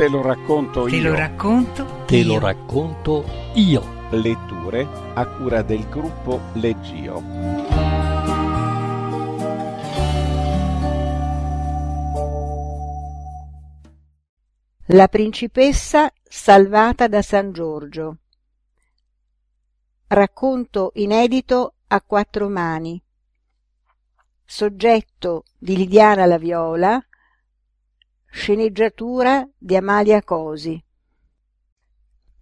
Te lo racconto Te io. lo racconto. Te io. lo racconto io. Letture a cura del gruppo Leggio. La principessa salvata da San Giorgio. Racconto inedito a quattro mani. Soggetto di Lidiana La Viola. Sceneggiatura di Amalia Cosi.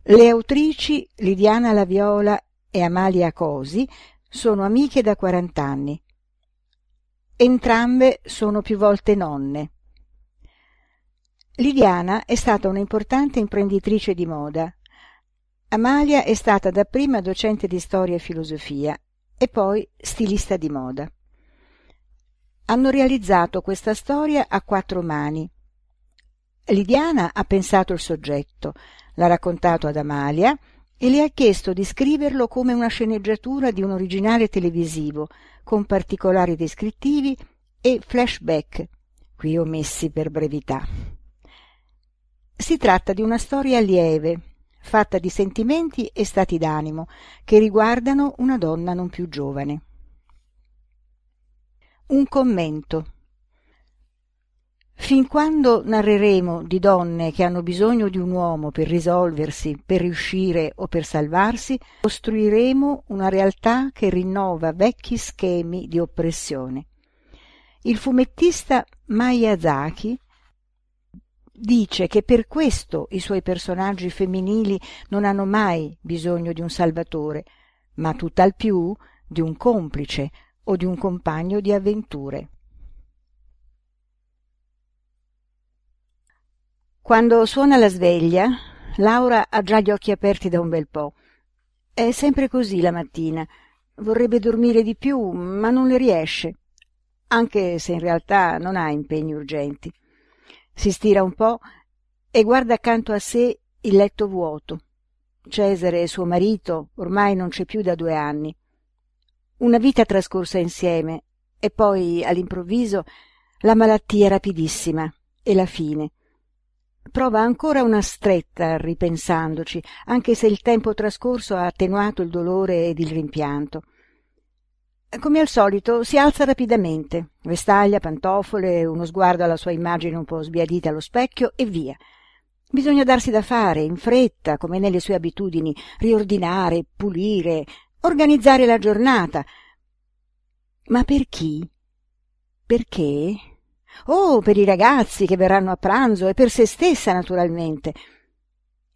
Le autrici Lidiana La Viola e Amalia Cosi sono amiche da quarant'anni. Entrambe sono più volte nonne. Lidiana è stata un'importante imprenditrice di moda. Amalia è stata dapprima docente di storia e filosofia e poi stilista di moda. Hanno realizzato questa storia a quattro mani. Lidiana ha pensato il soggetto, l'ha raccontato ad Amalia e le ha chiesto di scriverlo come una sceneggiatura di un originale televisivo, con particolari descrittivi e flashback, qui omessi per brevità. Si tratta di una storia lieve, fatta di sentimenti e stati d'animo, che riguardano una donna non più giovane. Un commento. Fin quando narreremo di donne che hanno bisogno di un uomo per risolversi, per riuscire o per salvarsi, costruiremo una realtà che rinnova vecchi schemi di oppressione. Il fumettista Miyazaki dice che per questo i suoi personaggi femminili non hanno mai bisogno di un salvatore, ma tutt'al più di un complice o di un compagno di avventure. Quando suona la sveglia, Laura ha già gli occhi aperti da un bel po'. È sempre così la mattina. Vorrebbe dormire di più, ma non le riesce, anche se in realtà non ha impegni urgenti. Si stira un po' e guarda accanto a sé il letto vuoto. Cesare, suo marito, ormai non c'è più da due anni. Una vita trascorsa insieme e poi, all'improvviso, la malattia rapidissima e la fine. Prova ancora una stretta ripensandoci, anche se il tempo trascorso ha attenuato il dolore ed il rimpianto. Come al solito si alza rapidamente, vestaglia, pantofole, uno sguardo alla sua immagine un po' sbiadita allo specchio e via. Bisogna darsi da fare, in fretta, come nelle sue abitudini, riordinare, pulire, organizzare la giornata. Ma per chi? Perché? Oh, per i ragazzi che verranno a pranzo e per se stessa, naturalmente.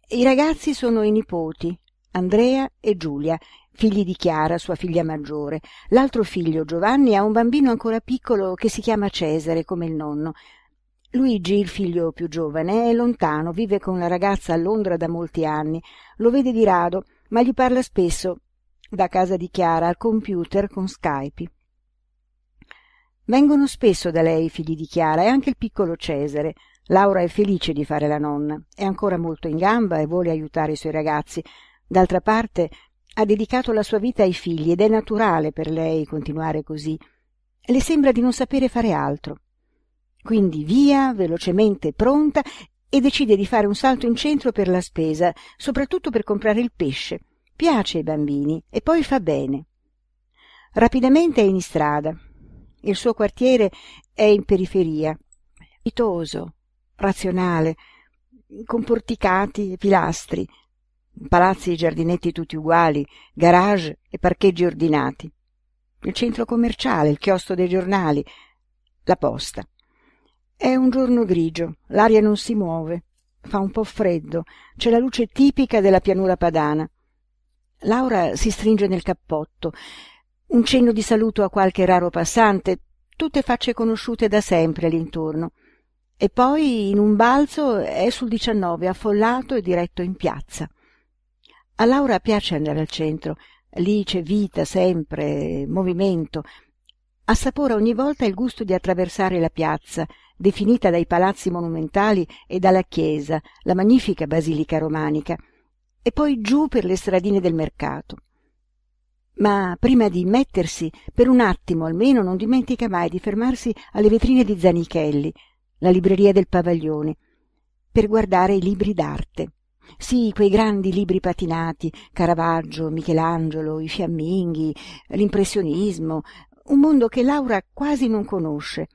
I ragazzi sono i nipoti, Andrea e Giulia, figli di Chiara, sua figlia maggiore. L'altro figlio, Giovanni, ha un bambino ancora piccolo che si chiama Cesare, come il nonno. Luigi, il figlio più giovane, è lontano, vive con la ragazza a Londra da molti anni. Lo vede di rado, ma gli parla spesso, da casa di Chiara, al computer con Skype. Vengono spesso da lei i figli di Chiara e anche il piccolo Cesare. Laura è felice di fare la nonna, è ancora molto in gamba e vuole aiutare i suoi ragazzi. D'altra parte ha dedicato la sua vita ai figli ed è naturale per lei continuare così. Le sembra di non sapere fare altro. Quindi via, velocemente pronta, e decide di fare un salto in centro per la spesa, soprattutto per comprare il pesce. Piace ai bambini e poi fa bene. Rapidamente è in strada. Il suo quartiere è in periferia, pitoso, razionale, con porticati e pilastri, palazzi e giardinetti tutti uguali, garage e parcheggi ordinati. Il centro commerciale, il chiostro dei giornali, la posta. È un giorno grigio, l'aria non si muove, fa un po' freddo, c'è la luce tipica della pianura padana. Laura si stringe nel cappotto, un cenno di saluto a qualche raro passante, tutte facce conosciute da sempre all'intorno. E poi, in un balzo, è sul 19, affollato e diretto in piazza. A Laura piace andare al centro, lì c'è vita sempre, movimento. Assapora ogni volta il gusto di attraversare la piazza, definita dai palazzi monumentali e dalla chiesa, la magnifica basilica romanica, e poi giù per le stradine del mercato. Ma prima di mettersi, per un attimo almeno non dimentica mai di fermarsi alle vetrine di Zanichelli, la libreria del Pavaglione, per guardare i libri d'arte. Sì, quei grandi libri patinati, Caravaggio, Michelangelo, i fiamminghi, l'impressionismo, un mondo che Laura quasi non conosce,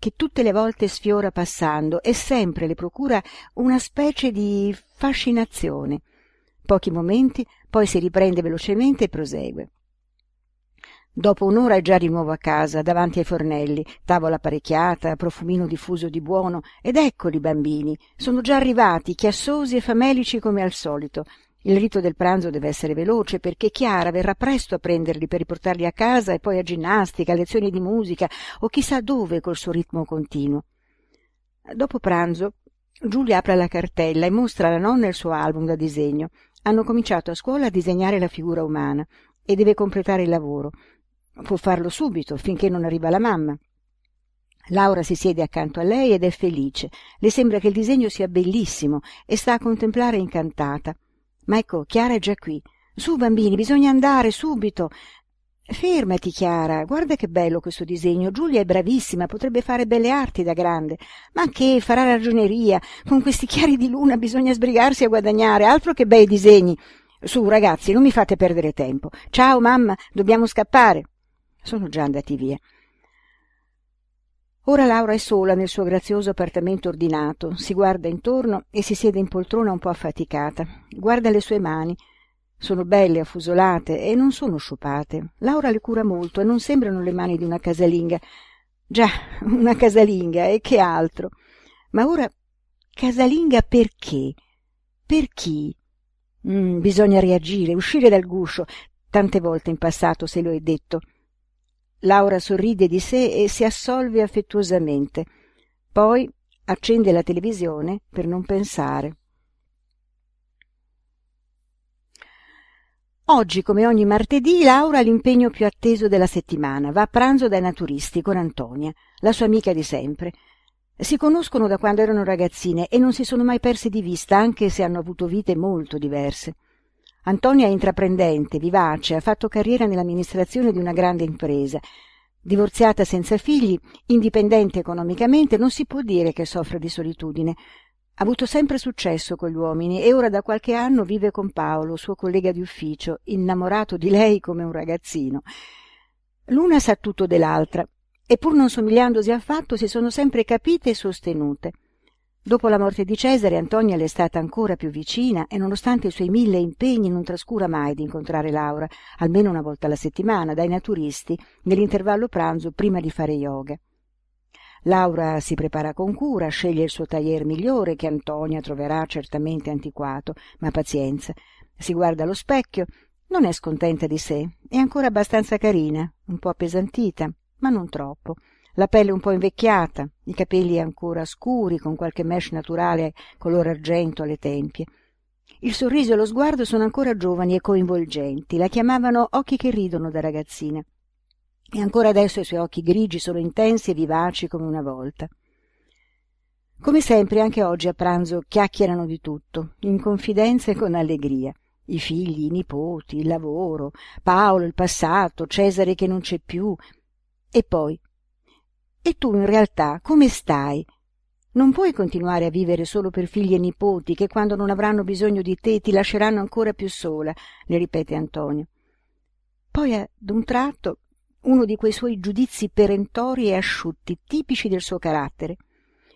che tutte le volte sfiora passando e sempre le procura una specie di fascinazione. Pochi momenti, poi si riprende velocemente e prosegue. Dopo un'ora è già di nuovo a casa, davanti ai fornelli, tavola apparecchiata, profumino diffuso di buono, ed eccoli i bambini. Sono già arrivati, chiassosi e famelici come al solito. Il rito del pranzo deve essere veloce perché Chiara verrà presto a prenderli per riportarli a casa e poi a ginnastica, a lezioni di musica o chissà dove col suo ritmo continuo. Dopo pranzo Giulia apre la cartella e mostra alla nonna il suo album da disegno. Hanno cominciato a scuola a disegnare la figura umana e deve completare il lavoro. Può farlo subito, finché non arriva la mamma. Laura si siede accanto a lei ed è felice. Le sembra che il disegno sia bellissimo e sta a contemplare incantata. Ma ecco, Chiara è già qui. Su, bambini, bisogna andare subito. Fermati, Chiara, guarda che bello questo disegno. Giulia è bravissima, potrebbe fare belle arti da grande. Ma che farà ragioneria? Con questi chiari di luna bisogna sbrigarsi a guadagnare, altro che bei disegni. Su, ragazzi, non mi fate perdere tempo. Ciao, mamma, dobbiamo scappare. Sono già andati via. Ora Laura è sola nel suo grazioso appartamento ordinato, si guarda intorno e si siede in poltrona un po' affaticata. Guarda le sue mani. Sono belle, affusolate e non sono sciupate. Laura le cura molto e non sembrano le mani di una casalinga. Già, una casalinga, e che altro. Ma ora, casalinga perché? Per chi? Mm, bisogna reagire, uscire dal guscio. Tante volte in passato se lo è detto. Laura sorride di sé e si assolve affettuosamente. Poi accende la televisione per non pensare. Oggi, come ogni martedì, Laura ha l'impegno più atteso della settimana. Va a pranzo dai naturisti con Antonia, la sua amica di sempre. Si conoscono da quando erano ragazzine e non si sono mai perse di vista, anche se hanno avuto vite molto diverse. Antonia è intraprendente, vivace, ha fatto carriera nell'amministrazione di una grande impresa. Divorziata senza figli, indipendente economicamente, non si può dire che soffra di solitudine. Ha avuto sempre successo con gli uomini e ora da qualche anno vive con Paolo, suo collega di ufficio, innamorato di lei come un ragazzino. L'una sa tutto dell'altra e pur non somigliandosi affatto si sono sempre capite e sostenute. Dopo la morte di Cesare, Antonia le è stata ancora più vicina e nonostante i suoi mille impegni non trascura mai di incontrare Laura, almeno una volta alla settimana, dai naturisti, nell'intervallo pranzo prima di fare yoga. Laura si prepara con cura, sceglie il suo taglier migliore che Antonia troverà certamente antiquato, ma pazienza. Si guarda allo specchio, non è scontenta di sé, è ancora abbastanza carina, un po' appesantita, ma non troppo la pelle un po' invecchiata, i capelli ancora scuri, con qualche mesh naturale color argento alle tempie. Il sorriso e lo sguardo sono ancora giovani e coinvolgenti, la chiamavano occhi che ridono da ragazzina. E ancora adesso i suoi occhi grigi sono intensi e vivaci come una volta. Come sempre, anche oggi a pranzo chiacchierano di tutto, in confidenza e con allegria. I figli, i nipoti, il lavoro, Paolo, il passato, Cesare che non c'è più. E poi e tu in realtà come stai? Non puoi continuare a vivere solo per figli e nipoti che quando non avranno bisogno di te ti lasceranno ancora più sola, le ripete Antonio. Poi ad un tratto uno di quei suoi giudizi perentori e asciutti, tipici del suo carattere.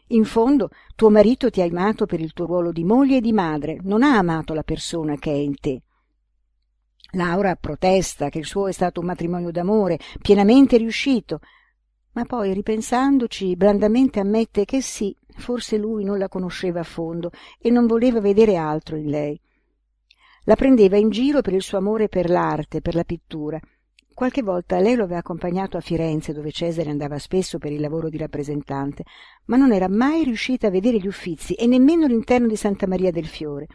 In fondo, tuo marito ti ha amato per il tuo ruolo di moglie e di madre, non ha amato la persona che è in te. Laura protesta che il suo è stato un matrimonio d'amore, pienamente riuscito, ma poi ripensandoci blandamente ammette che sì, forse lui non la conosceva a fondo e non voleva vedere altro in lei. La prendeva in giro per il suo amore per l'arte, per la pittura. Qualche volta lei lo aveva accompagnato a Firenze, dove Cesare andava spesso per il lavoro di rappresentante, ma non era mai riuscita a vedere gli uffizi e nemmeno l'interno di Santa Maria del Fiore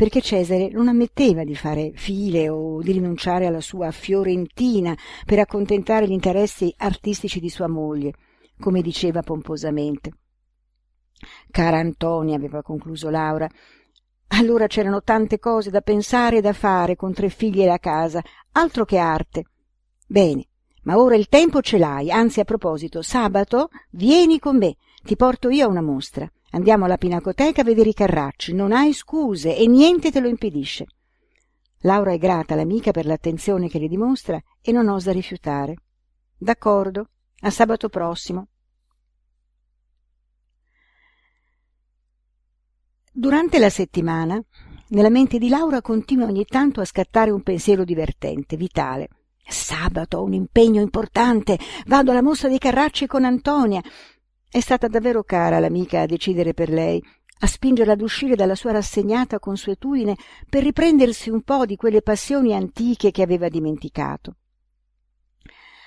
perché Cesare non ammetteva di fare file o di rinunciare alla sua fiorentina per accontentare gli interessi artistici di sua moglie, come diceva pomposamente. Cara Antonia, aveva concluso Laura, allora c'erano tante cose da pensare e da fare con tre figli e la casa, altro che arte. Bene, ma ora il tempo ce l'hai, anzi a proposito, sabato vieni con me, ti porto io a una mostra. Andiamo alla pinacoteca a vedere i carracci, non hai scuse e niente te lo impedisce. Laura è grata all'amica per l'attenzione che le dimostra e non osa rifiutare. D'accordo, a sabato prossimo. Durante la settimana, nella mente di Laura continua ogni tanto a scattare un pensiero divertente, vitale. Sabato ho un impegno importante, vado alla mostra dei Carracci con Antonia. È stata davvero cara l'amica a decidere per lei, a spingerla ad uscire dalla sua rassegnata consuetudine per riprendersi un po' di quelle passioni antiche che aveva dimenticato.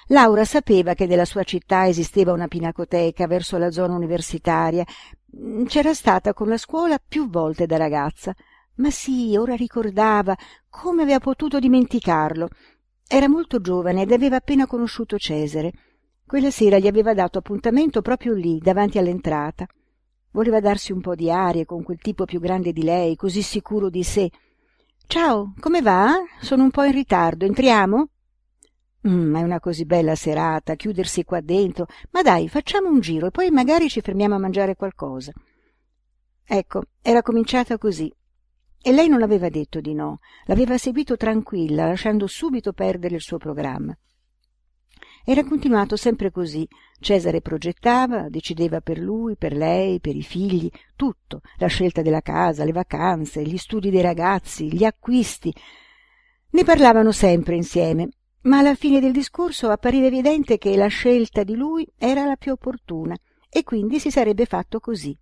Laura sapeva che nella sua città esisteva una pinacoteca verso la zona universitaria. C'era stata con la scuola più volte da ragazza. Ma sì, ora ricordava come aveva potuto dimenticarlo. Era molto giovane ed aveva appena conosciuto Cesare. Quella sera gli aveva dato appuntamento proprio lì, davanti all'entrata. Voleva darsi un po' di aria con quel tipo più grande di lei, così sicuro di sé. Ciao, come va? Sono un po' in ritardo. Entriamo? Mm, è una così bella serata, chiudersi qua dentro. Ma dai, facciamo un giro e poi magari ci fermiamo a mangiare qualcosa. Ecco, era cominciata così. E lei non aveva detto di no, l'aveva seguito tranquilla, lasciando subito perdere il suo programma. Era continuato sempre così. Cesare progettava, decideva per lui, per lei, per i figli, tutto, la scelta della casa, le vacanze, gli studi dei ragazzi, gli acquisti. Ne parlavano sempre insieme, ma alla fine del discorso appariva evidente che la scelta di lui era la più opportuna e quindi si sarebbe fatto così.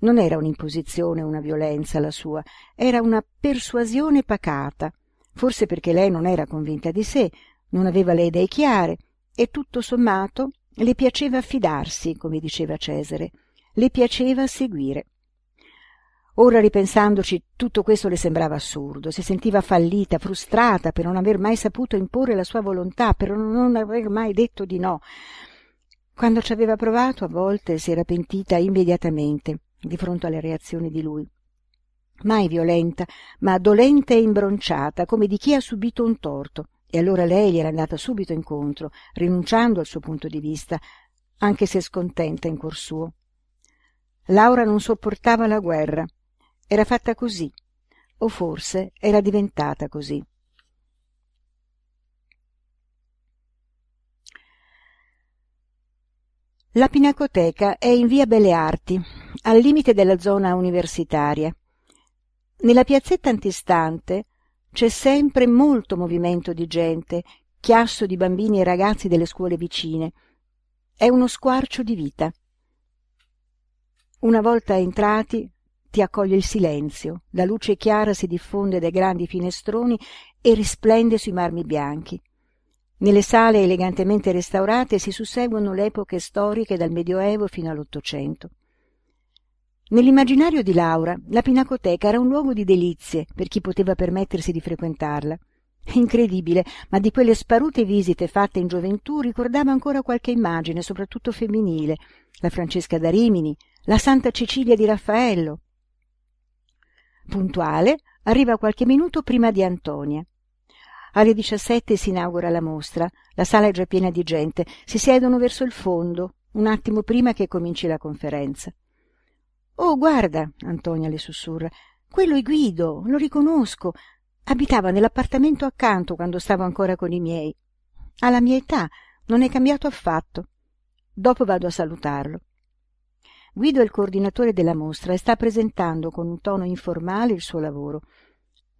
Non era un'imposizione, una violenza la sua, era una persuasione pacata, forse perché lei non era convinta di sé, non aveva le idee chiare e tutto sommato le piaceva fidarsi, come diceva Cesare, le piaceva seguire. Ora ripensandoci tutto questo le sembrava assurdo, si sentiva fallita, frustrata per non aver mai saputo imporre la sua volontà, per non aver mai detto di no. Quando ci aveva provato a volte si era pentita immediatamente di fronte alle reazioni di lui. Mai violenta, ma dolente e imbronciata, come di chi ha subito un torto, e allora lei gli era andata subito incontro, rinunciando al suo punto di vista, anche se scontenta in cuor suo. Laura non sopportava la guerra. Era fatta così, o forse era diventata così. La Pinacoteca è in via Belle Arti, al limite della zona universitaria. Nella piazzetta antistante c'è sempre molto movimento di gente, chiasso di bambini e ragazzi delle scuole vicine. È uno squarcio di vita. Una volta entrati ti accoglie il silenzio, la luce chiara si diffonde dai grandi finestroni e risplende sui marmi bianchi. Nelle sale elegantemente restaurate si susseguono le epoche storiche dal Medioevo fino all'Ottocento. Nell'immaginario di Laura la Pinacoteca era un luogo di delizie per chi poteva permettersi di frequentarla. Incredibile, ma di quelle sparute visite fatte in gioventù ricordava ancora qualche immagine, soprattutto femminile, la Francesca da Rimini, la Santa Cecilia di Raffaello. Puntuale, arriva qualche minuto prima di Antonia. Alle diciassette si inaugura la mostra, la sala è già piena di gente, si siedono verso il fondo, un attimo prima che cominci la conferenza. Oh, guarda, Antonia le sussurra, quello è Guido, lo riconosco. Abitava nell'appartamento accanto quando stavo ancora con i miei. Ha la mia età, non è cambiato affatto. Dopo vado a salutarlo. Guido è il coordinatore della mostra e sta presentando con un tono informale il suo lavoro.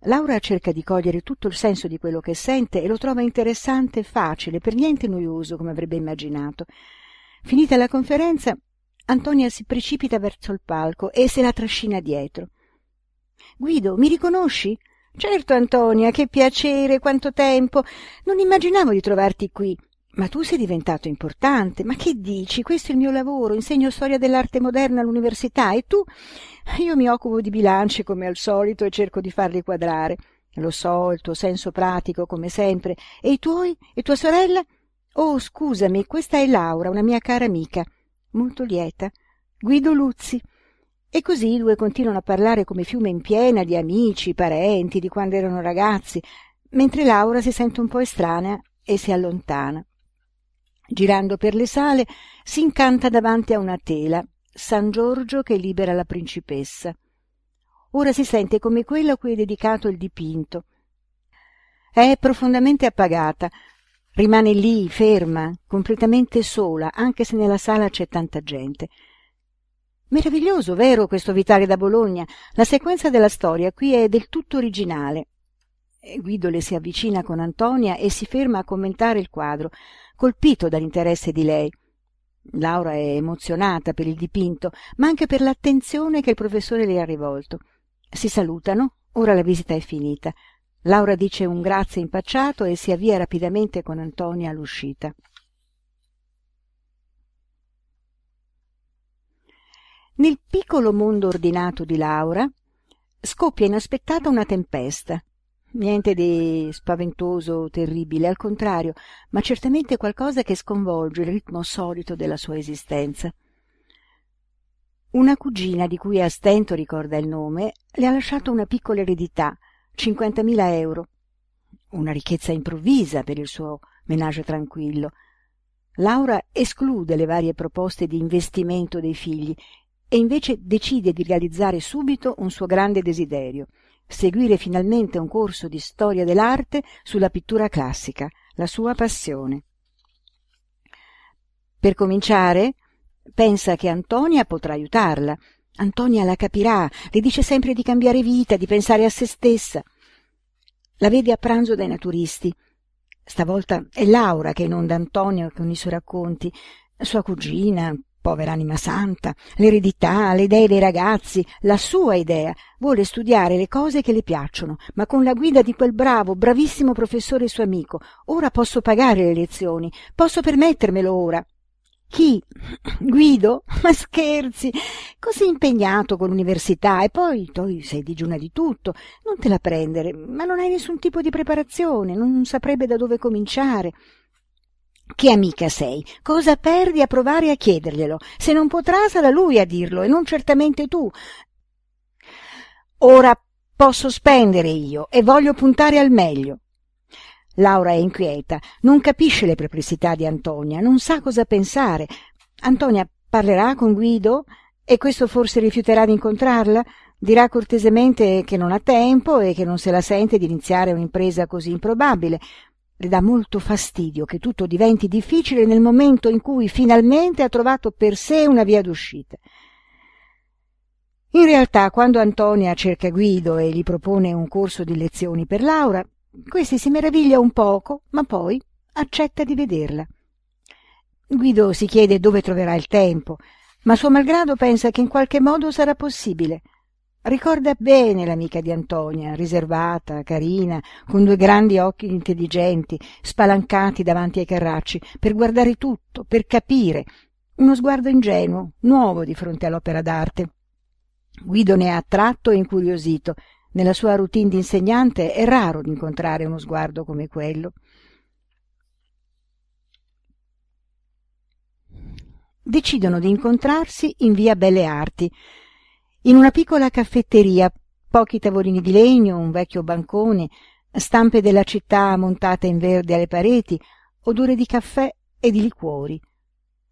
Laura cerca di cogliere tutto il senso di quello che sente e lo trova interessante e facile, per niente noioso come avrebbe immaginato. Finita la conferenza, Antonia si precipita verso il palco e se la trascina dietro. Guido, mi riconosci? Certo, Antonia, che piacere, quanto tempo. Non immaginavo di trovarti qui. Ma tu sei diventato importante. Ma che dici? Questo è il mio lavoro. Insegno storia dell'arte moderna all'università e tu? Io mi occupo di bilanci come al solito e cerco di farli quadrare. Lo so, il tuo senso pratico, come sempre. E i tuoi? E tua sorella? Oh, scusami, questa è Laura, una mia cara amica. Molto lieta. Guido Luzzi. E così i due continuano a parlare come fiume in piena di amici, parenti, di quando erano ragazzi, mentre Laura si sente un po' estranea e si allontana. Girando per le sale, si incanta davanti a una tela, San Giorgio che libera la principessa. Ora si sente come quello a cui è dedicato il dipinto. È profondamente appagata, rimane lì, ferma, completamente sola, anche se nella sala c'è tanta gente. Meraviglioso, vero, questo Vitale da Bologna? La sequenza della storia qui è del tutto originale. Guido le si avvicina con Antonia e si ferma a commentare il quadro, colpito dall'interesse di lei. Laura è emozionata per il dipinto, ma anche per l'attenzione che il professore le ha rivolto. Si salutano, ora la visita è finita. Laura dice un grazie impacciato e si avvia rapidamente con Antonia all'uscita. Nel piccolo mondo ordinato di Laura scoppia inaspettata una tempesta. Niente di spaventoso o terribile, al contrario, ma certamente qualcosa che sconvolge il ritmo solito della sua esistenza. Una cugina di cui a stento ricorda il nome le ha lasciato una piccola eredità, cinquantamila euro. Una ricchezza improvvisa per il suo menage tranquillo. Laura esclude le varie proposte di investimento dei figli e invece decide di realizzare subito un suo grande desiderio, seguire finalmente un corso di storia dell'arte sulla pittura classica, la sua passione. Per cominciare, pensa che Antonia potrà aiutarla. Antonia la capirà, le dice sempre di cambiare vita, di pensare a se stessa. La vede a pranzo dai naturisti. Stavolta è Laura che inonda Antonio con i suoi racconti. Sua cugina, Povera anima santa, l'eredità, le idee dei ragazzi, la sua idea. Vuole studiare le cose che le piacciono, ma con la guida di quel bravo, bravissimo professore suo amico. Ora posso pagare le lezioni, posso permettermelo ora. Chi? Guido? Ma scherzi! Così impegnato con l'università e poi tu sei digiuna di tutto. Non te la prendere, ma non hai nessun tipo di preparazione, non saprebbe da dove cominciare. Che amica sei? Cosa perdi a provare a chiederglielo? Se non potrà sarà lui a dirlo e non certamente tu. Ora posso spendere io e voglio puntare al meglio. Laura è inquieta, non capisce le perplessità di Antonia, non sa cosa pensare. Antonia parlerà con Guido e questo forse rifiuterà di incontrarla? Dirà cortesemente che non ha tempo e che non se la sente di iniziare un'impresa così improbabile, le dà molto fastidio che tutto diventi difficile nel momento in cui finalmente ha trovato per sé una via d'uscita. In realtà, quando Antonia cerca Guido e gli propone un corso di lezioni per Laura, questi si meraviglia un poco, ma poi accetta di vederla. Guido si chiede dove troverà il tempo, ma suo malgrado pensa che in qualche modo sarà possibile. Ricorda bene l'amica di Antonia, riservata, carina, con due grandi occhi intelligenti, spalancati davanti ai carracci, per guardare tutto, per capire, uno sguardo ingenuo, nuovo di fronte all'opera d'arte. Guido ne è attratto e incuriosito. Nella sua routine di insegnante è raro incontrare uno sguardo come quello. Decidono di incontrarsi in via Belle Arti, in una piccola caffetteria, pochi tavolini di legno, un vecchio bancone, stampe della città montate in verde alle pareti, odore di caffè e di liquori.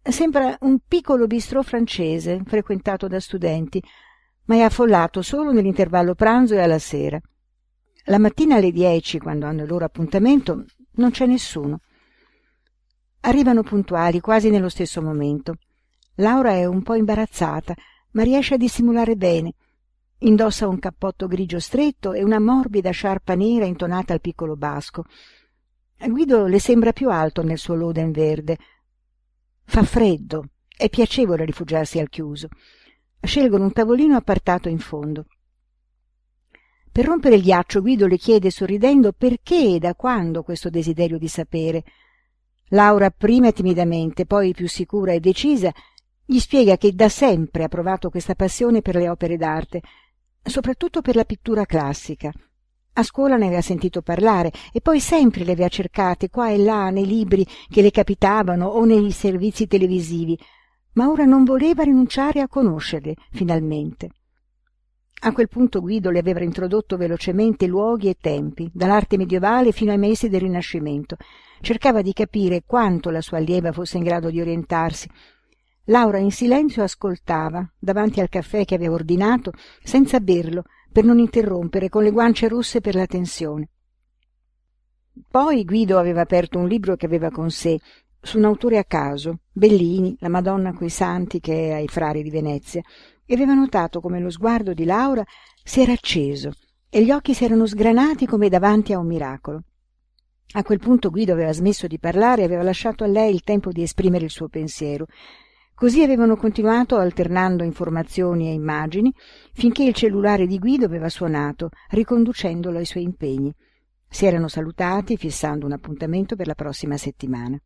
Sembra un piccolo bistrò francese, frequentato da studenti, ma è affollato solo nell'intervallo pranzo e alla sera. La mattina alle dieci, quando hanno il loro appuntamento, non c'è nessuno. Arrivano puntuali, quasi nello stesso momento. Laura è un po' imbarazzata, ma riesce a dissimulare bene. Indossa un cappotto grigio stretto e una morbida sciarpa nera intonata al piccolo basco. Guido le sembra più alto nel suo loden verde. Fa freddo, è piacevole rifugiarsi al chiuso. Scelgono un tavolino appartato in fondo. Per rompere il ghiaccio Guido le chiede sorridendo perché e da quando questo desiderio di sapere. Laura prima timidamente, poi più sicura e decisa, gli spiega che da sempre ha provato questa passione per le opere d'arte, soprattutto per la pittura classica. A scuola ne aveva sentito parlare e poi sempre le aveva cercate qua e là nei libri che le capitavano o nei servizi televisivi, ma ora non voleva rinunciare a conoscerle, finalmente. A quel punto Guido le aveva introdotto velocemente luoghi e tempi, dall'arte medievale fino ai mesi del Rinascimento. Cercava di capire quanto la sua allieva fosse in grado di orientarsi, Laura in silenzio ascoltava, davanti al caffè che aveva ordinato, senza berlo, per non interrompere, con le guance rosse per la tensione. Poi Guido aveva aperto un libro che aveva con sé, su un autore a caso, Bellini, la Madonna coi Santi che è ai frari di Venezia, e aveva notato come lo sguardo di Laura si era acceso e gli occhi si erano sgranati come davanti a un miracolo. A quel punto Guido aveva smesso di parlare e aveva lasciato a lei il tempo di esprimere il suo pensiero, Così avevano continuato alternando informazioni e immagini finché il cellulare di Guido aveva suonato, riconducendolo ai suoi impegni. Si erano salutati fissando un appuntamento per la prossima settimana.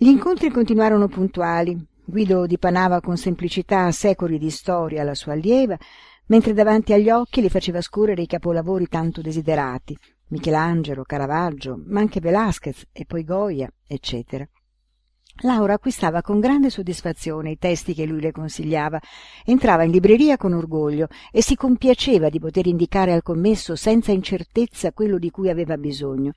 Gli incontri continuarono puntuali. Guido dipanava con semplicità secoli di storia alla sua allieva, mentre davanti agli occhi le faceva scorrere i capolavori tanto desiderati, Michelangelo, Caravaggio, ma anche Velázquez e poi Goya, eccetera. Laura acquistava con grande soddisfazione i testi che lui le consigliava, entrava in libreria con orgoglio e si compiaceva di poter indicare al commesso senza incertezza quello di cui aveva bisogno.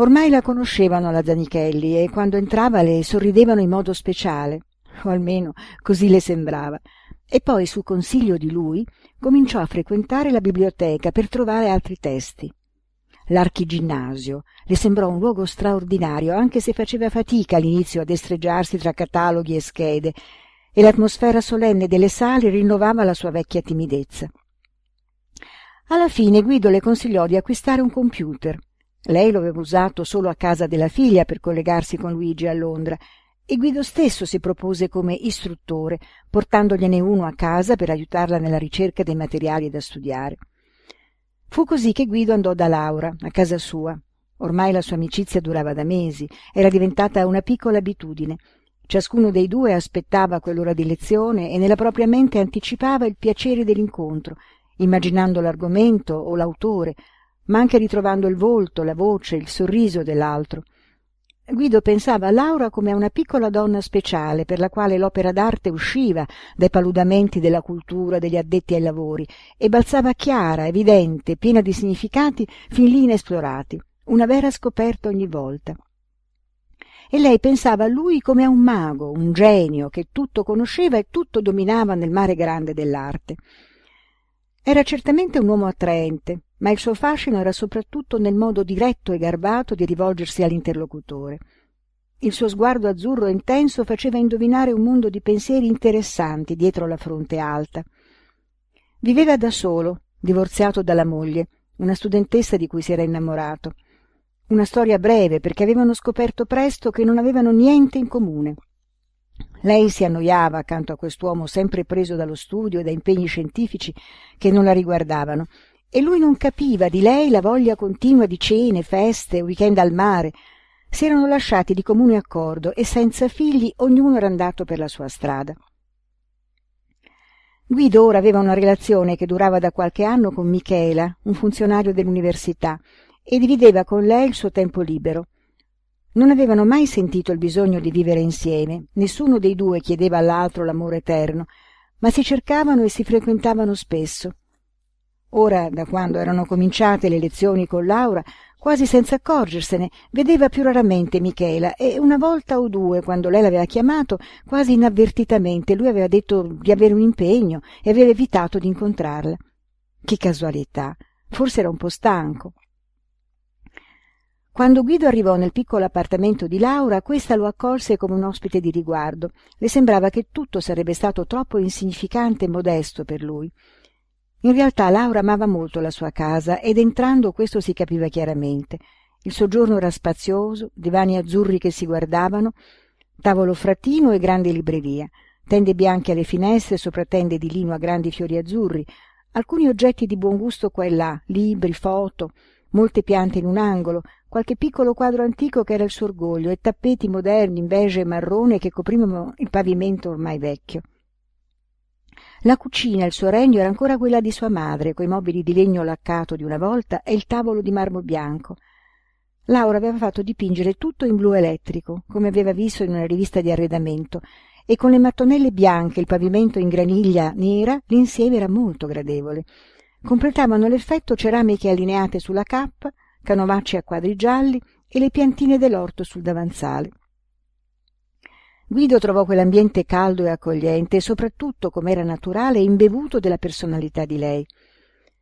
Ormai la conoscevano la Zanichelli e quando entrava le sorridevano in modo speciale, o almeno così le sembrava, e poi su consiglio di lui cominciò a frequentare la biblioteca per trovare altri testi. L'archiginnasio le sembrò un luogo straordinario anche se faceva fatica all'inizio a destreggiarsi tra cataloghi e schede e l'atmosfera solenne delle sale rinnovava la sua vecchia timidezza. Alla fine guido le consigliò di acquistare un computer lei lo aveva usato solo a casa della figlia per collegarsi con luigi a londra e guido stesso si propose come istruttore portandogliene uno a casa per aiutarla nella ricerca dei materiali da studiare. Fu così che guido andò da laura a casa sua. Ormai la sua amicizia durava da mesi era diventata una piccola abitudine. Ciascuno dei due aspettava quell'ora di lezione e nella propria mente anticipava il piacere dell'incontro immaginando l'argomento o l'autore ma anche ritrovando il volto la voce il sorriso dell'altro Guido pensava a Laura come a una piccola donna speciale per la quale l'opera d'arte usciva dai paludamenti della cultura degli addetti ai lavori e balzava chiara, evidente, piena di significati fin lì inesplorati, una vera scoperta ogni volta. E lei pensava a lui come a un mago, un genio che tutto conosceva e tutto dominava nel mare grande dell'arte. Era certamente un uomo attraente, ma il suo fascino era soprattutto nel modo diretto e garbato di rivolgersi all'interlocutore. Il suo sguardo azzurro e intenso faceva indovinare un mondo di pensieri interessanti dietro la fronte alta. Viveva da solo, divorziato dalla moglie, una studentessa di cui si era innamorato. Una storia breve, perché avevano scoperto presto che non avevano niente in comune. Lei si annoiava accanto a quest'uomo sempre preso dallo studio e da impegni scientifici che non la riguardavano, e lui non capiva di lei la voglia continua di cene, feste, weekend al mare. Si erano lasciati di comune accordo e senza figli ognuno era andato per la sua strada. Guido ora aveva una relazione che durava da qualche anno con Michela, un funzionario dell'università, e divideva con lei il suo tempo libero. Non avevano mai sentito il bisogno di vivere insieme, nessuno dei due chiedeva all'altro l'amore eterno, ma si cercavano e si frequentavano spesso. Ora, da quando erano cominciate le lezioni con Laura, quasi senza accorgersene, vedeva più raramente Michela e una volta o due, quando lei l'aveva chiamato, quasi inavvertitamente, lui aveva detto di avere un impegno e aveva evitato di incontrarla. Che casualità! Forse era un po' stanco. Quando Guido arrivò nel piccolo appartamento di Laura, questa lo accolse come un ospite di riguardo. Le sembrava che tutto sarebbe stato troppo insignificante e modesto per lui. In realtà Laura amava molto la sua casa ed entrando questo si capiva chiaramente. Il soggiorno era spazioso, divani azzurri che si guardavano, tavolo frattino e grande libreria, tende bianche alle finestre sopra tende di lino a grandi fiori azzurri, alcuni oggetti di buon gusto qua e là, libri, foto, molte piante in un angolo, qualche piccolo quadro antico che era il suo orgoglio e tappeti moderni in beige e marrone che coprivano il pavimento ormai vecchio. La cucina, il suo regno, era ancora quella di sua madre, coi mobili di legno laccato di una volta e il tavolo di marmo bianco. Laura aveva fatto dipingere tutto in blu elettrico, come aveva visto in una rivista di arredamento, e con le mattonelle bianche e il pavimento in graniglia nera l'insieme era molto gradevole. Completavano l'effetto ceramiche allineate sulla cappa, canovacci a quadri gialli e le piantine dell'orto sul davanzale. Guido trovò quell'ambiente caldo e accogliente e soprattutto, com'era naturale, imbevuto della personalità di lei.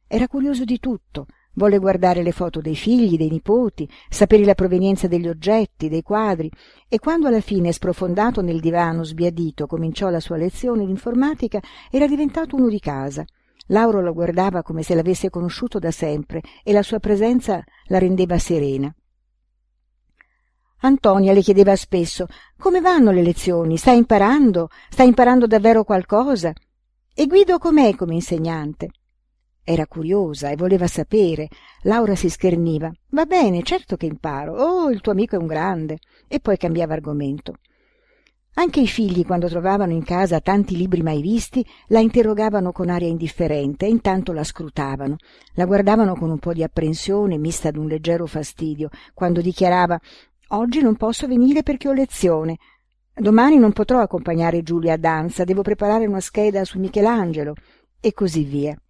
Era curioso di tutto, volle guardare le foto dei figli, dei nipoti, sapere la provenienza degli oggetti, dei quadri, e quando alla fine, sprofondato nel divano, sbiadito, cominciò la sua lezione d'informatica, era diventato uno di casa. Lauro lo guardava come se l'avesse conosciuto da sempre e la sua presenza la rendeva serena. Antonia le chiedeva spesso come vanno le lezioni, sta imparando, sta imparando davvero qualcosa? E Guido com'è come insegnante? Era curiosa e voleva sapere. Laura si scherniva. Va bene, certo che imparo. Oh, il tuo amico è un grande. E poi cambiava argomento. Anche i figli, quando trovavano in casa tanti libri mai visti, la interrogavano con aria indifferente e intanto la scrutavano. La guardavano con un po' di apprensione mista ad un leggero fastidio, quando dichiarava Oggi non posso venire perché ho lezione. Domani non potrò accompagnare Giulia a danza, devo preparare una scheda su Michelangelo. E così via.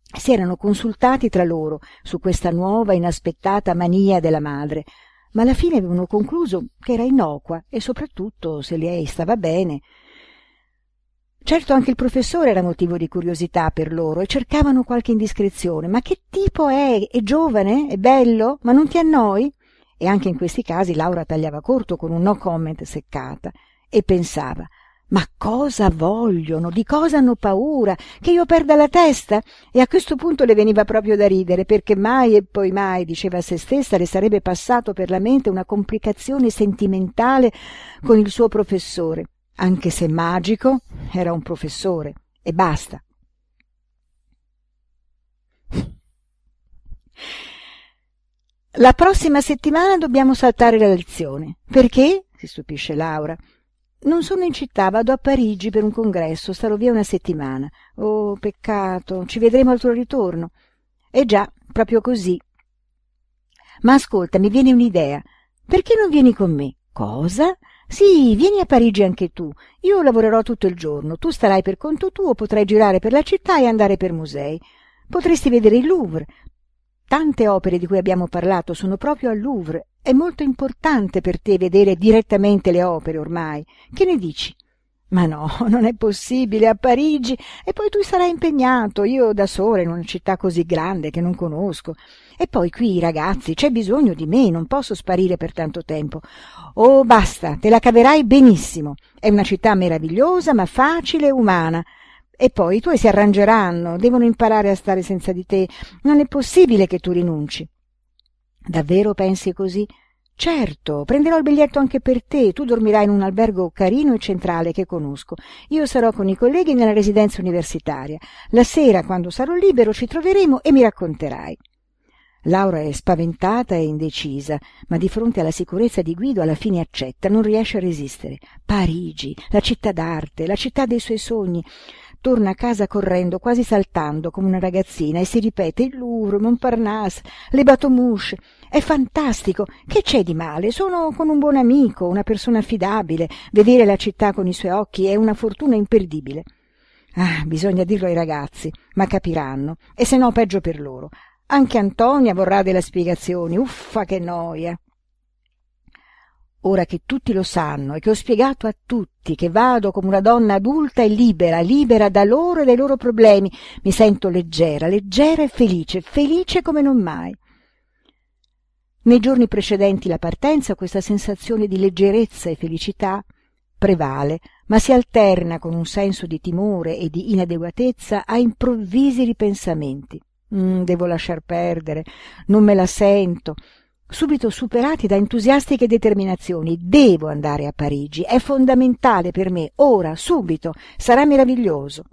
Si erano consultati tra loro su questa nuova, inaspettata mania della madre, ma alla fine avevano concluso che era innocua e soprattutto se lei stava bene. Certo anche il professore era motivo di curiosità per loro e cercavano qualche indiscrezione. Ma che tipo è? È giovane? È bello? Ma non ti annoi? E anche in questi casi Laura tagliava corto con un no comment seccata e pensava ma cosa vogliono? Di cosa hanno paura? Che io perda la testa? E a questo punto le veniva proprio da ridere, perché mai e poi mai, diceva a se stessa, le sarebbe passato per la mente una complicazione sentimentale con il suo professore. Anche se magico, era un professore. E basta. La prossima settimana dobbiamo saltare la lezione. Perché? si stupisce Laura. Non sono in città, vado a Parigi per un congresso, starò via una settimana. Oh, peccato, ci vedremo al tuo ritorno. Eh già, proprio così. Ma ascolta, mi viene un'idea. Perché non vieni con me? Cosa? Sì, vieni a Parigi anche tu. Io lavorerò tutto il giorno, tu starai per conto tuo, potrai girare per la città e andare per musei. Potresti vedere il Louvre, Tante opere di cui abbiamo parlato sono proprio al Louvre. È molto importante per te vedere direttamente le opere ormai. Che ne dici? Ma no, non è possibile, a Parigi, e poi tu sarai impegnato, io da sola in una città così grande che non conosco. E poi qui, ragazzi, c'è bisogno di me, non posso sparire per tanto tempo. Oh, basta, te la caverai benissimo. È una città meravigliosa, ma facile e umana. E poi i tuoi si arrangeranno, devono imparare a stare senza di te. Non è possibile che tu rinunci. Davvero pensi così? Certo, prenderò il biglietto anche per te. Tu dormirai in un albergo carino e centrale che conosco. Io sarò con i colleghi nella residenza universitaria. La sera, quando sarò libero, ci troveremo e mi racconterai. Laura è spaventata e indecisa, ma di fronte alla sicurezza di Guido alla fine accetta, non riesce a resistere. Parigi, la città d'arte, la città dei suoi sogni torna a casa correndo, quasi saltando come una ragazzina, e si ripete il Louvre, Montparnasse, le Bateaux È fantastico! Che c'è di male? Sono con un buon amico, una persona affidabile. Vedere la città con i suoi occhi è una fortuna imperdibile. Ah, bisogna dirlo ai ragazzi, ma capiranno, e se no peggio per loro. Anche Antonia vorrà delle spiegazioni. Uffa, che noia! Ora che tutti lo sanno e che ho spiegato a tutti che vado come una donna adulta e libera, libera da loro e dai loro problemi, mi sento leggera, leggera e felice, felice come non mai. Nei giorni precedenti la partenza questa sensazione di leggerezza e felicità prevale, ma si alterna con un senso di timore e di inadeguatezza a improvvisi ripensamenti. Mm, devo lasciar perdere, non me la sento, subito superati da entusiastiche determinazioni. Devo andare a Parigi, è fondamentale per me, ora, subito, sarà meraviglioso.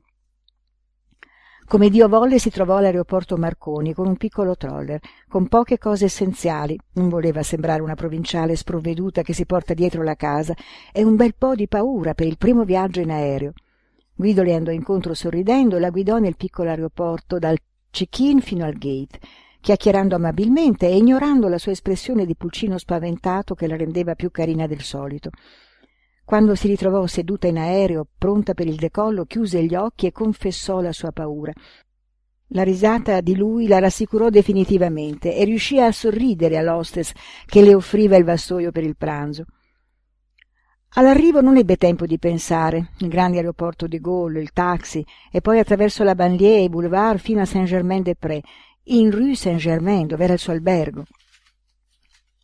Come Dio volle si trovò all'aeroporto Marconi con un piccolo troller, con poche cose essenziali, non voleva sembrare una provinciale sprovveduta che si porta dietro la casa, e un bel po' di paura per il primo viaggio in aereo. Guido le andò incontro sorridendo e la guidò nel piccolo aeroporto dal check-in fino al gate chiacchierando amabilmente e ignorando la sua espressione di pulcino spaventato che la rendeva più carina del solito. Quando si ritrovò seduta in aereo, pronta per il decollo, chiuse gli occhi e confessò la sua paura. La risata di lui la rassicurò definitivamente e riuscì a sorridere all'hostess che le offriva il vassoio per il pranzo. All'arrivo non ebbe tempo di pensare. Il grande aeroporto di Gaulle, il taxi, e poi attraverso la banlieue e i boulevard fino a Saint-Germain-des-Prés, in rue Saint-Germain, dove era il suo albergo.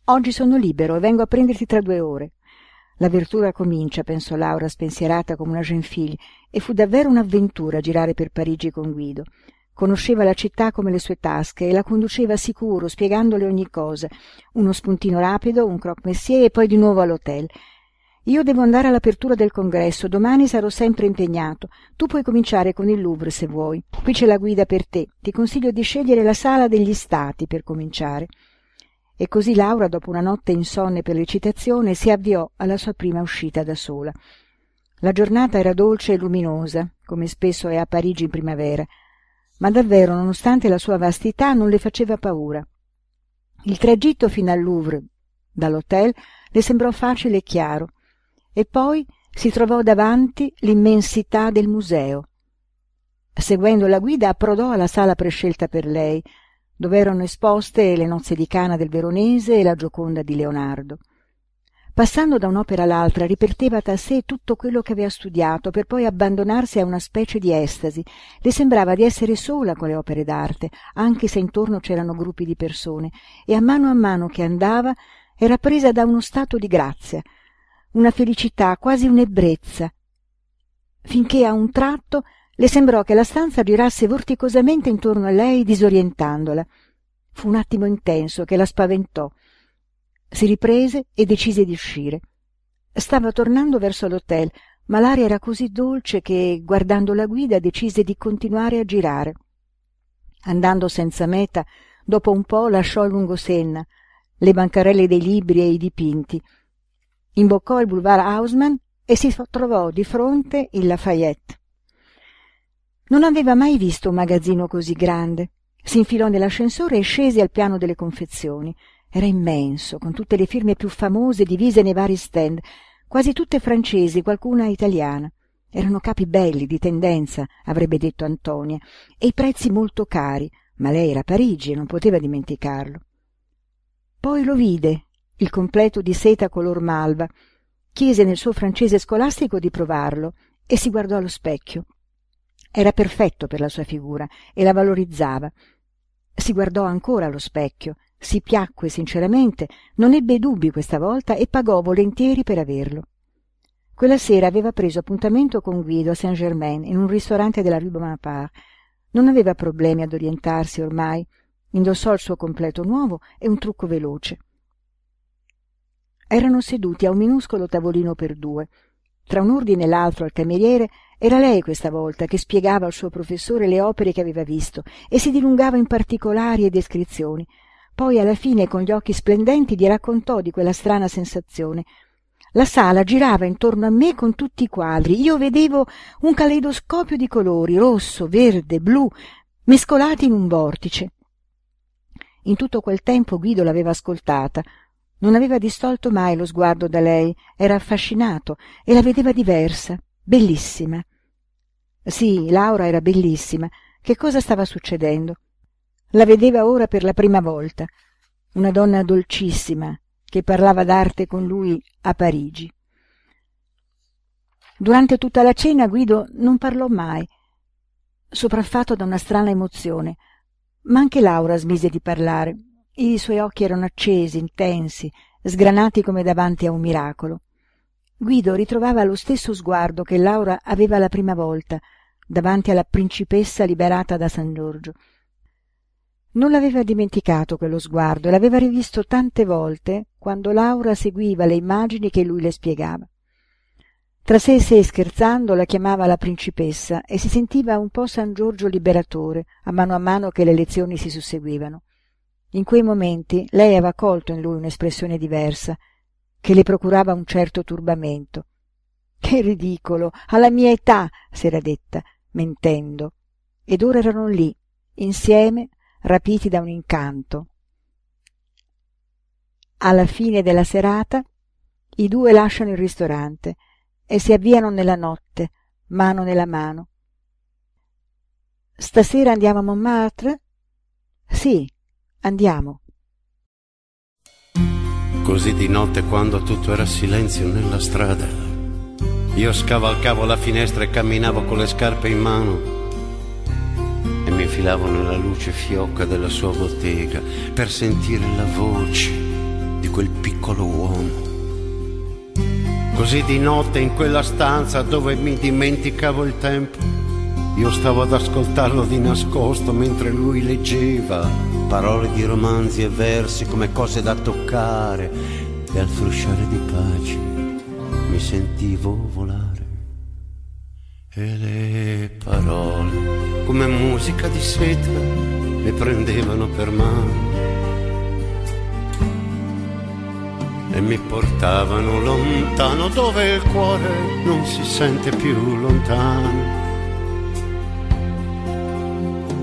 Oggi sono libero e vengo a prenderti tra due ore. L'avventura comincia, pensò Laura, spensierata come una jeune fille, e fu davvero un'avventura girare per Parigi con Guido. Conosceva la città come le sue tasche e la conduceva sicuro, spiegandole ogni cosa. Uno spuntino rapido, un croque-monsieur e poi di nuovo all'hotel. Io devo andare all'apertura del congresso, domani sarò sempre impegnato. Tu puoi cominciare con il Louvre se vuoi. Qui c'è la guida per te. Ti consiglio di scegliere la sala degli stati per cominciare. E così Laura, dopo una notte insonne per l'eccitazione, si avviò alla sua prima uscita da sola. La giornata era dolce e luminosa, come spesso è a Parigi in primavera, ma davvero, nonostante la sua vastità, non le faceva paura. Il tragitto fino al Louvre, dall'hotel, le sembrò facile e chiaro e poi si trovò davanti l'immensità del museo. Seguendo la guida approdò alla sala prescelta per lei, dove erano esposte le nozze di Cana del Veronese e la Gioconda di Leonardo. Passando da un'opera all'altra ripeteva da sé tutto quello che aveva studiato per poi abbandonarsi a una specie di estasi. Le sembrava di essere sola con le opere d'arte, anche se intorno c'erano gruppi di persone, e a mano a mano che andava era presa da uno stato di grazia, una felicità, quasi un'ebbrezza, finché a un tratto le sembrò che la stanza girasse vorticosamente intorno a lei disorientandola. Fu un attimo intenso che la spaventò. Si riprese e decise di uscire. Stava tornando verso l'hotel, ma l'aria era così dolce che, guardando la guida, decise di continuare a girare. Andando senza meta, dopo un po' lasciò lungo Senna, le bancarelle dei libri e i dipinti, imboccò il boulevard Haussmann e si trovò di fronte il Lafayette. Non aveva mai visto un magazzino così grande. Si infilò nell'ascensore e scese al piano delle confezioni. Era immenso, con tutte le firme più famose divise nei vari stand, quasi tutte francesi, qualcuna italiana. Erano capi belli, di tendenza, avrebbe detto Antonia, e i prezzi molto cari, ma lei era a Parigi e non poteva dimenticarlo. Poi lo vide, il completo di seta color malva, chiese nel suo francese scolastico di provarlo e si guardò allo specchio. Era perfetto per la sua figura e la valorizzava. Si guardò ancora allo specchio, si piacque sinceramente, non ebbe dubbi questa volta e pagò volentieri per averlo. Quella sera aveva preso appuntamento con Guido a Saint-Germain in un ristorante della Rue Bonaparte. Non aveva problemi ad orientarsi ormai. Indossò il suo completo nuovo e un trucco veloce. Erano seduti a un minuscolo tavolino per due. Tra un ordine e l'altro al cameriere era lei questa volta che spiegava al suo professore le opere che aveva visto e si dilungava in particolari e descrizioni. Poi alla fine con gli occhi splendenti gli raccontò di quella strana sensazione. La sala girava intorno a me con tutti i quadri. Io vedevo un caleidoscopio di colori, rosso, verde, blu, mescolati in un vortice. In tutto quel tempo Guido l'aveva ascoltata, non aveva distolto mai lo sguardo da lei, era affascinato e la vedeva diversa, bellissima. Sì, Laura era bellissima. Che cosa stava succedendo? La vedeva ora per la prima volta, una donna dolcissima che parlava d'arte con lui a Parigi. Durante tutta la cena Guido non parlò mai, sopraffatto da una strana emozione, ma anche Laura smise di parlare i suoi occhi erano accesi, intensi, sgranati come davanti a un miracolo. Guido ritrovava lo stesso sguardo che Laura aveva la prima volta, davanti alla principessa liberata da San Giorgio. Non l'aveva dimenticato quello sguardo e l'aveva rivisto tante volte quando Laura seguiva le immagini che lui le spiegava. Tra sé e sé scherzando la chiamava la principessa e si sentiva un po' San Giorgio liberatore a mano a mano che le lezioni si susseguivano. In quei momenti lei aveva colto in lui un'espressione diversa, che le procurava un certo turbamento. Che ridicolo! Alla mia età, s'era detta, mentendo. Ed ora erano lì, insieme, rapiti da un incanto. Alla fine della serata i due lasciano il ristorante e si avviano nella notte, mano nella mano. Stasera andiamo a Montmartre? Sì, Andiamo. Così di notte quando tutto era silenzio nella strada, io scavalcavo la finestra e camminavo con le scarpe in mano e mi infilavo nella luce fiocca della sua bottega per sentire la voce di quel piccolo uomo. Così di notte in quella stanza dove mi dimenticavo il tempo, io stavo ad ascoltarlo di nascosto mentre lui leggeva parole di romanzi e versi come cose da toccare e al frusciare di pace mi sentivo volare. E le parole come musica di seta mi prendevano per mano e mi portavano lontano dove il cuore non si sente più lontano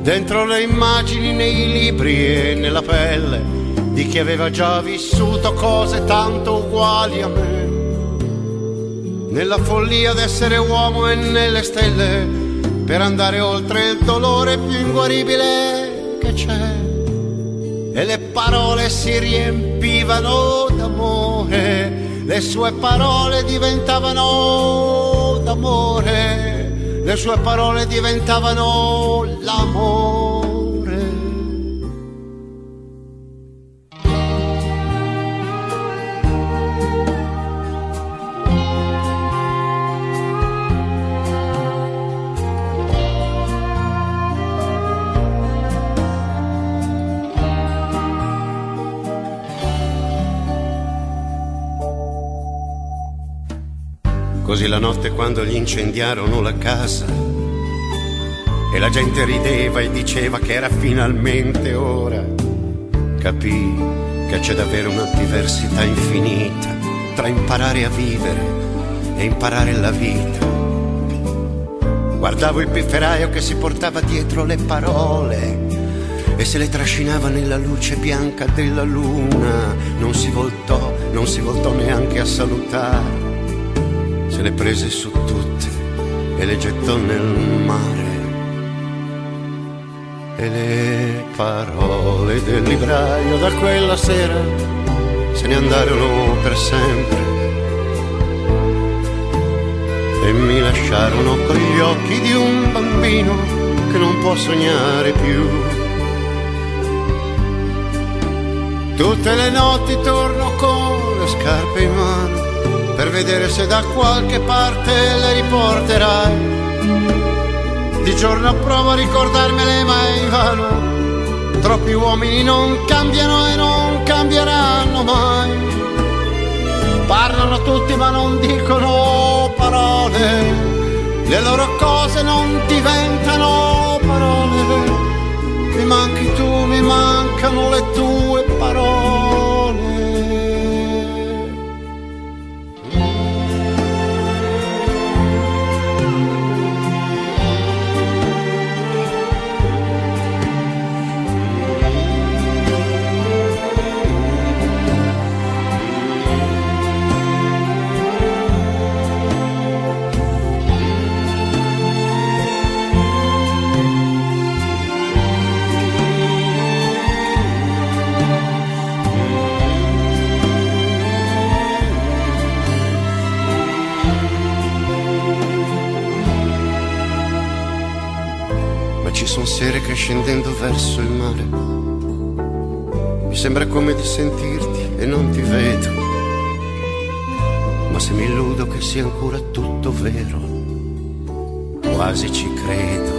dentro le immagini nei libri e nella pelle di chi aveva già vissuto cose tanto uguali a me. Nella follia d'essere uomo e nelle stelle, per andare oltre il dolore più inguaribile che c'è. E le parole si riempivano d'amore, le sue parole diventavano d'amore le sue parole diventavano l'amore. Così la notte quando gli incendiarono la casa e la gente rideva e diceva che era finalmente ora, capì che c'è davvero una diversità infinita tra imparare a vivere e imparare la vita. Guardavo il pifferaio che si portava dietro le parole e se le trascinava nella luce bianca della luna. Non si voltò, non si voltò neanche a salutare se le prese su tutte e le gettò nel mare. E le parole del libraio da quella sera se ne andarono per sempre e mi lasciarono con gli occhi di un bambino che non può sognare più. Tutte le notti torno con le scarpe in mano per vedere se da qualche parte le riporterai. Di giorno provo a ricordarmele ma è invano. Troppi uomini non cambiano e non cambieranno mai. Parlano tutti ma non dicono parole. Le loro cose non diventano parole. Mi manchi tu, mi mancano le tue parole. Che scendendo verso il mare mi sembra come di sentirti e non ti vedo. Ma se mi illudo che sia ancora tutto vero, quasi ci credo.